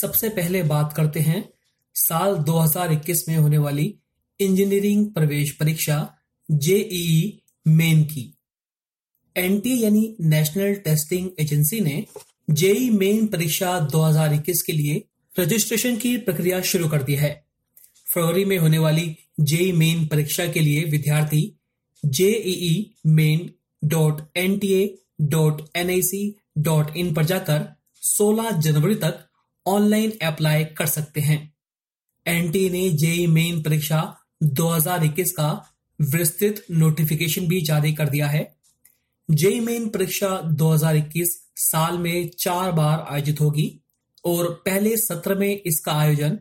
सबसे पहले बात करते हैं साल 2021 में होने वाली इंजीनियरिंग प्रवेश परीक्षा जेईई मेन की। एनटी यानी नेशनल टेस्टिंग एजेंसी ने जेई मेन परीक्षा 2021 के लिए रजिस्ट्रेशन की प्रक्रिया शुरू कर दी है। फरवरी में होने वाली जेई मेन परीक्षा के लिए विद्यार्थी JEE Main dot N T A dot N I C dot in पर जाकर 16 जनवरी तक ऑनलाइन अप्लाई कर सकते हैं। एनटी ने जेई मेन परीक्षा 2021 का विस्तृत नोटिफिकेशन भी जारी कर दिया है। जेई मेन परीक्षा 2021 साल में चार बार आयोजित होगी और पहले सत्र में इसका आयोजन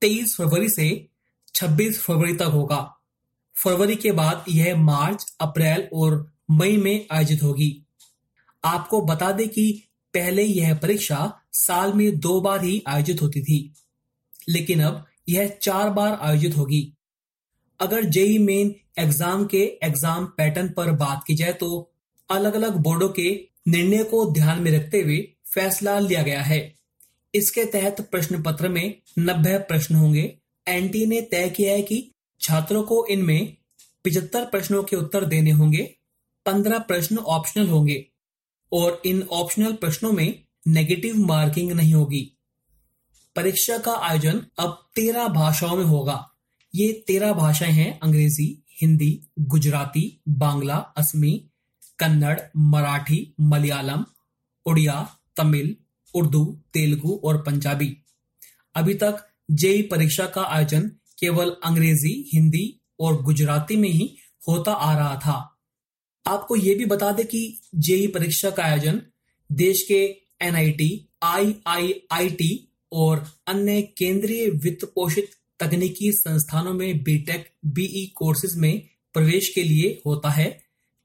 23 फरवरी से 26 फरवरी तक होगा। फरवरी के बाद यह मार्च, अप्रैल और मई में आयोजित होगी। आपको बता दें कि पहले यह परीक्षा साल में दो बार ही आयोजित होती थी। लेकिन अब यह चार बार आयोजित होगी। अगर जेई मेन एग्ज़ाम के एग्ज़ाम पैटर्न पर बात की जाए तो अलग अलग बोर्डों के निर्णय को ध्यान में रखते हुए फैसला लिया गया है। इसके तहत प्रश्न पत्र में नब्बे प्रश्न होंगे। एनटी ने तय किया है कि छात्रों को इनमें पिछहत्तर प्रश्नों के उत्तर देने होंगे, पंद्रह प्रश्न ऑप्शनल होंगे और इन ऑप्शनल प्रश्नों में नेगेटिव मार्किंग नहीं होगी। परीक्षा का आयोजन अब तेरह भाषाओं में होगा। ये तेरह भाषाएँ हैं, अंग्रेज़ी, हिंदी, गुजराती, बांग्ला, असमी, कन्नड़, मराठी, मलयालम, उड़िया, तमिल, उर्दू, तेलुगु और पंजाबी। अभी तक जेई परीक्षा का आयोजन केवल अंग्रेज़ी, हिंदी और गुजराती में ही होता आ रहा था। आपको ये भी बता दें कि जेई परीक्षा का आयोजन देश के एनआईटी, आईआईआईटी और अन्य केंद्रीय वित्त पोषित तकनीकी संस्थानों में बीटेक बीई कोर्सेज में प्रवेश के लिए होता है।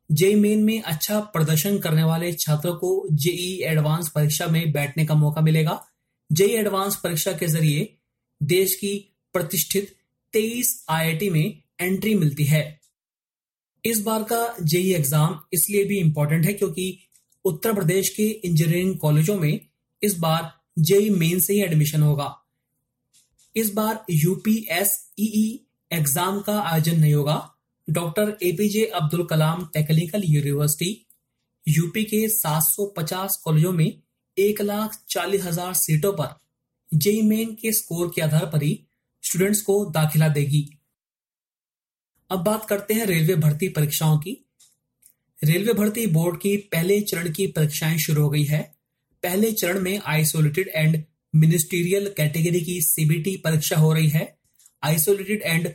जेई मेन में अच्छा प्रदर्शन करने वाले छात्रों को जेई एडवांस परीक्षा में बैठने का मौका मिलेगा। जेई एडवांस परीक्षा के ज़रिए देश की प्रतिष्ठित 23 आईआईटी में एंट्री मिलती है। इस बार का जेई एग्ज़ाम इसलिए भी इंपॉर्टेंट है क्योंकि उत्तर प्रदेश के इंजीनियरिंग कॉलेजों में इस बार जेई मेन से ही एडमिशन होगा। इस बार यूपीएसईई एग्ज़ाम का आयोजन नहीं होगा। Doctor APJ Abdul Kalam Technical University, UP के 750 कॉलेजों में एक लाख चालीस हज़ार सीटों पर जेई मेन के स्कोर के आधार पर ही स्टूडेंट्स को दाखिला देगी। अब बात करते हैं रेलवे भर्ती परीक्षाओं की। रेलवे भर्ती बोर्ड की पहले चरण की परीक्षाएँ शुरू हो गई है। पहले चरण में आइसोलेटेड एंड मिनिस्टीरियल कैटेगरी की सीबीटी परीक्षा हो रही है। आइसोलेटेड एंड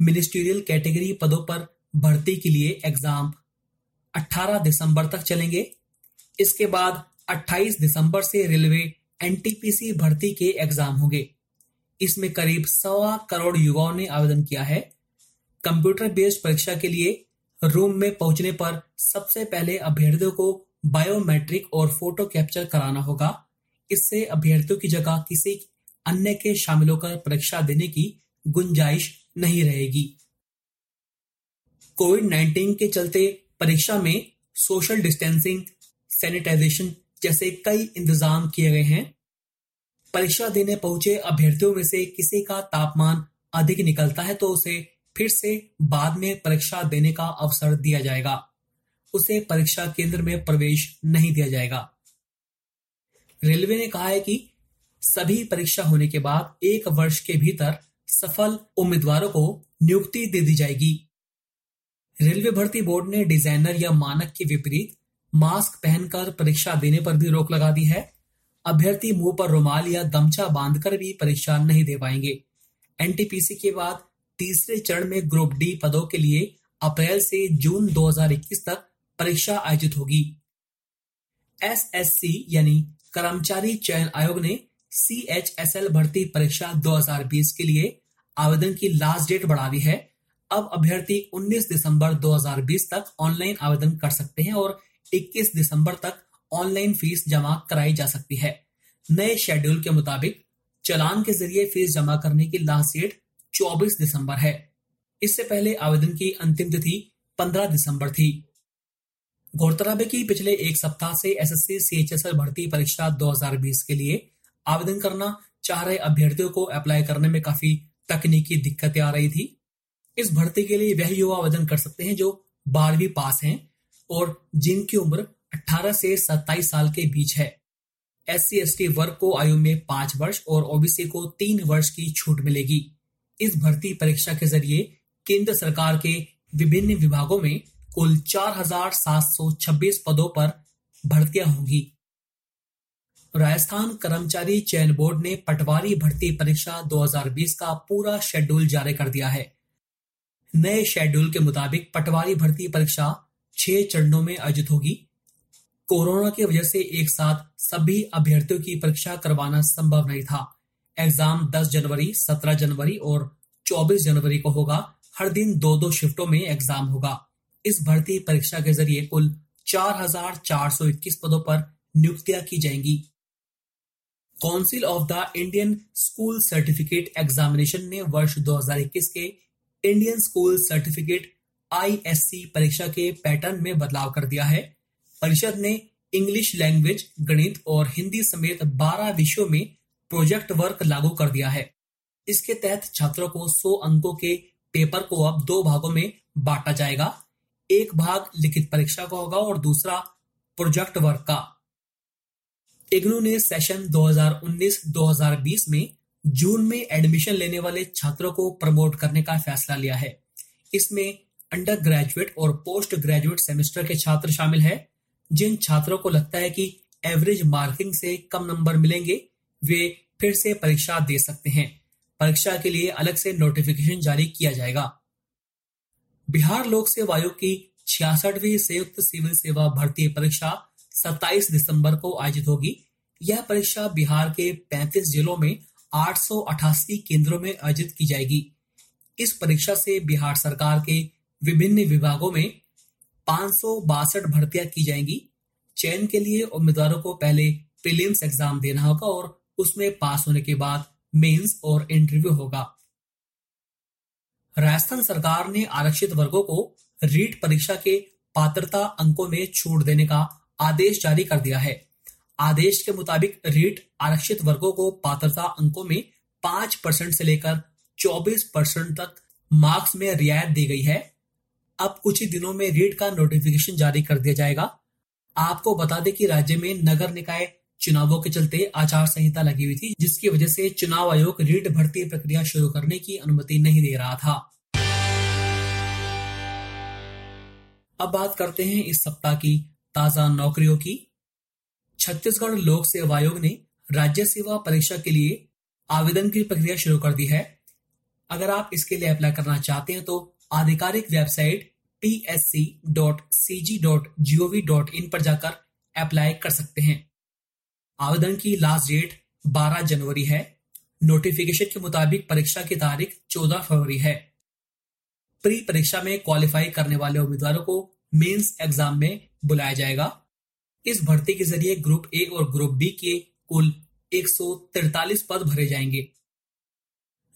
मिनिस्टीरियल कैटेगरी पदों पर भर्ती के लिए एग्ज़ाम 18 दिसंबर तक चलेंगे। इसके बाद 28 दिसंबर से रेलवे एनटीपीसी भर्ती के एग्ज़ाम होंगे। इसमें करीब सवा करोड़ युवाओं ने आवेदन किया है। कंप्यूटर बेस्ड परीक्षा के लिए रूम में पहुँचने पर सबसे पहले अभ्यर्थियों को बायोमेट्रिक और फ़ोटो कैप्चर कराना होगा। इससे अभ्यर्थियों की जगह किसी अन्य के शामिल होकर परीक्षा देने की गुंजाइश नहीं रहेगी। कोविड 19 के चलते परीक्षा में सोशल डिस्टेंसिंग सैनिटाइजेशन जैसे कई इंतज़ाम किए गए हैं। परीक्षा देने पहुँचे अभ्यर्थियों में से किसी का तापमान अधिक निकलता है तो उसे फिर से बाद में परीक्षा देने का अवसर दिया जाएगा। उसे परीक्षा केंद्र में प्रवेश नहीं दिया जाएगा। रेलवे ने कहा है कि सभी परीक्षा होने के बाद एक वर्ष के भीतर सफल उम्मीदवारों को नियुक्ति दे दी जाएगी। रेलवे भर्ती बोर्ड ने डिज़ाइनर या मानक के विपरीत मास्क पहनकर परीक्षा देने पर भी रोक लगा दी है। अभ्यर्थी मुँह पर रुमाल या गमछा बांधकर भी परीक्षा नहीं दे पाएँगे। एनटीपीसी के बाद तीसरे चरण में ग्रुप डी पदों के लिए अप्रैल से जून 2021 तक परीक्षा आयोजित होगी। एसएससी यानी कर्मचारी चयन आयोग ने सी एच एस एल भर्ती परीक्षा 2020 के लिए आवेदन की लास्ट डेट बढ़ा दी है। अब अभ्यर्थी 19 दिसंबर 2020 तक ऑनलाइन आवेदन कर सकते हैं और 21 दिसंबर तक ऑनलाइन फ़ीस जमा कराई जा सकती है। नए शेड्यूल के मुताबिक, चलान के ज़रिए फ़ीस जमा करने की लास्ट डेट 24 दिसंबर है। इससे पहले आवेदन की अंतिम तिथि 15 दिसंबर थी। गौरतलब है कि पिछले एक सप्ताह से एसएससी सीएचएसएल भर्ती परीक्षा 2020 के लिए आवेदन करना चाह रहे अभ्यर्थियों को अप्लाई करने में काफ़ी तकनीकी दिक्कतें आ रही थी। इस भर्ती के लिए वह युवा आवेदन कर सकते हैं जो बारहवीं पास हैं और जिनकी उम्र 18 से 27 साल के बीच है। एस सी वर्ग को आयु में पाँच वर्ष और ओबीसी को तीन वर्ष की छूट मिलेगी। इस भर्ती परीक्षा के ज़रिए केंद्र सरकार के विभिन्न विभागों में कुल 4,726 पदों पर भर्तियाँ होंगी। राजस्थान कर्मचारी चयन बोर्ड ने पटवारी भर्ती परीक्षा 2020 का पूरा शेड्यूल जारी कर दिया है। नए शेड्यूल के मुताबिक पटवारी भर्ती परीक्षा छह चरणों में आयोजित होगी। कोरोना की वजह से एक साथ सभी अभ्यर्थियों की परीक्षा करवाना संभव नहीं था। एग्ज़ाम 10 जनवरी 17 जनवरी और 24 जनवरी को होगा। हर दिन दो दो शिफ्टों में एग्ज़ाम होगा। इस भर्ती परीक्षा के ज़रिए कुल 4,421 पदों पर नियुक्तियाँ की जाएँगी। Council of the Indian School Certificate Examination ने वर्ष 2021 के इंडियन स्कूल सर्टिफिकेट आईएससी परीक्षा के पैटर्न में बदलाव कर दिया है। परिषद ने इंग्लिश लैंग्वेज गणित और हिंदी समेत 12 विषयों में प्रोजेक्ट वर्क लागू कर दिया है। इसके तहत छात्रों को 100 अंकों के पेपर को अब दो भागों में बांटा जाएगा। एक भाग लिखित परीक्षा का होगा और दूसरा प्रोजेक्ट वर्क का। इग्नू ने सेशन 2019-2020 में जून में एडमिशन लेने वाले छात्रों को प्रमोट करने का फैसला लिया है। इसमें अंडर ग्रेजुएट और पोस्ट ग्रेजुएट सेमेस्टर के छात्र शामिल है, जिन छात्रों को लगता है कि एवरेज मार्किंग से कम नंबर मिलेंगे। वे फिर से परीक्षा दे सकते हैं। परीक्षा के लिए अलग से नोटिफिकेशन जारी किया जाएगा। बिहार लोक सेवा आयोग की छियासठवीं संयुक्त सिविल सेवा भर्ती परीक्षा 27 दिसंबर को आयोजित होगी। यह परीक्षा बिहार के 35 जिलों में आठ सौ अठासी केंद्रों में आयोजित की जाएगी। इस परीक्षा से बिहार सरकार के विभिन्न विभागों में पाँच भर्तियाँ की जाएँगी। चयन के लिए उम्मीदवारों को पहले प्रीलिम्स एग्ज़ाम देना होगा और उसमें पास होने के बाद मेंस और इंटरव्यू होगा। राजस्थान सरकार ने आरक्षित वर्गों को रीट परीक्षा के पात्रता अंकों में छूट देने का आदेश जारी कर दिया है। आदेश के मुताबिक रीट आरक्षित वर्गों को पात्रता अंकों में पाँच परसेंट से लेकर चौबीस परसेंट तक मार्क्स में रियायत दी गई है। अब कुछ ही दिनों में रीट का नोटिफिकेशन जारी कर दिया जाएगा। आपको बता दें कि राज्य में नगर निकाय चुनावों के चलते आचार संहिता लगी हुई थी, जिसकी वजह से चुनाव आयोग रीट भर्ती प्रक्रिया शुरू करने की अनुमति नहीं दे रहा था। अब बात करते हैं इस सप्ताह की ताज़ा नौकरियों की। छत्तीसगढ़ लोक सेवा आयोग ने राज्य सेवा परीक्षा के लिए आवेदन की प्रक्रिया शुरू कर दी है। अगर आप इसके लिए अप्लाई करना चाहते हैं तो आधिकारिक वेबसाइट psc.cg.gov.in पर जाकर अप्लाई कर सकते हैं। आवेदन की लास्ट डेट 12 जनवरी है। नोटिफिकेशन के मुताबिक परीक्षा की तारीख 14 फरवरी है। प्री परीक्षा में क्वालिफाई करने वाले उम्मीदवारों को मेंस एग्ज़ाम में बुलाया जाएगा। इस भर्ती के ज़रिए ग्रुप ए और ग्रुप बी के कुल एक पद भरे जाएँगे।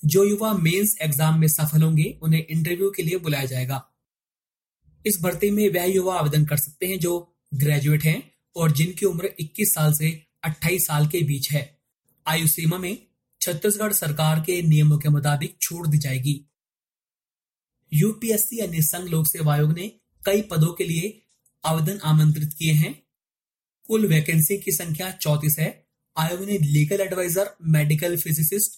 जो युवा मेंस एग्ज़ाम में सफल होंगे, उन्हें इंटरव्यू के लिए बुलाया जाएगा। इस भर्ती में वह युवा आवेदन कर सकते हैं जो ग्रेजुएट हैं और जिनकी उम्र 21 साल से 28 साल के बीच है। आयु सीमा में छत्तीसगढ़ सरकार के नियमों के मुताबिक छोड़ दी जाएगी। यूपीएससी यानी संघ लोक सेवा आयोग ने कई पदों के लिए आवेदन आमंत्रित किए हैं। कुल वैकेंसी की संख्या चौतीस है। आयोग ने legal advisor, medical physicist,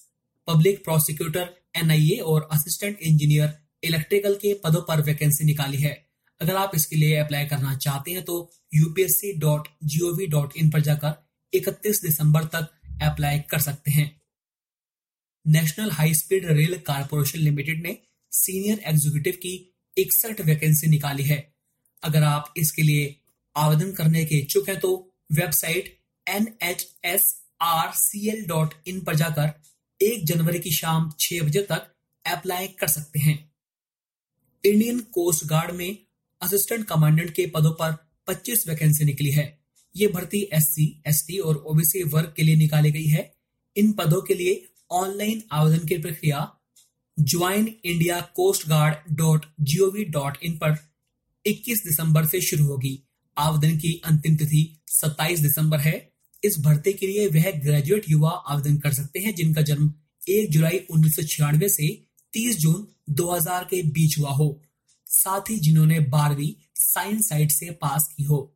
public prosecutor, NIA और असिस्टेंट इंजीनियर इलेक्ट्रिकल के पदों पर वैकेंसी निकाली है। अगर आप इसके लिए अप्लाई करना चाहते हैं तो UPSC dot G O V dot in पर जाकर 31 दिसंबर तक अप्लाई कर सकते हैं। National High Speed Rail Corporation Limited ने सीनियर एग्जीक्यूटिव की इकसठ वैकेंसी निकाली है। अगर आप इसके लिए आवेदन करने के इच्छुक हैं तो website N H S R C L dot in पर जाकर एक जनवरी की शाम छह बजे तक अप्लाई कर सकते हैं। इंडियन कोस्ट गार्ड में असिस्टेंट कमांडेंट के पदों पर 25 वैकेंसी निकली है। ये भर्ती एस सी एस टी और ओबीसी वर्ग के लिए निकाली गई है। इन पदों के लिए ऑनलाइन आवेदन की प्रक्रिया join India coast guard dot G O V dot in पर 21 दिसंबर से शुरू होगी। आवेदन की अंतिम तिथि 27 दिसंबर है। इस भर्ती के लिए वह ग्रेजुएट युवा आवेदन कर सकते हैं, जिनका जन्म 1 जुलाई उन्नीस सौ छियानवे से 30 जून 2000 के बीच हुआ हो, साथ ही जिन्होंने बारहवीं साइंस साइट से पास की हो।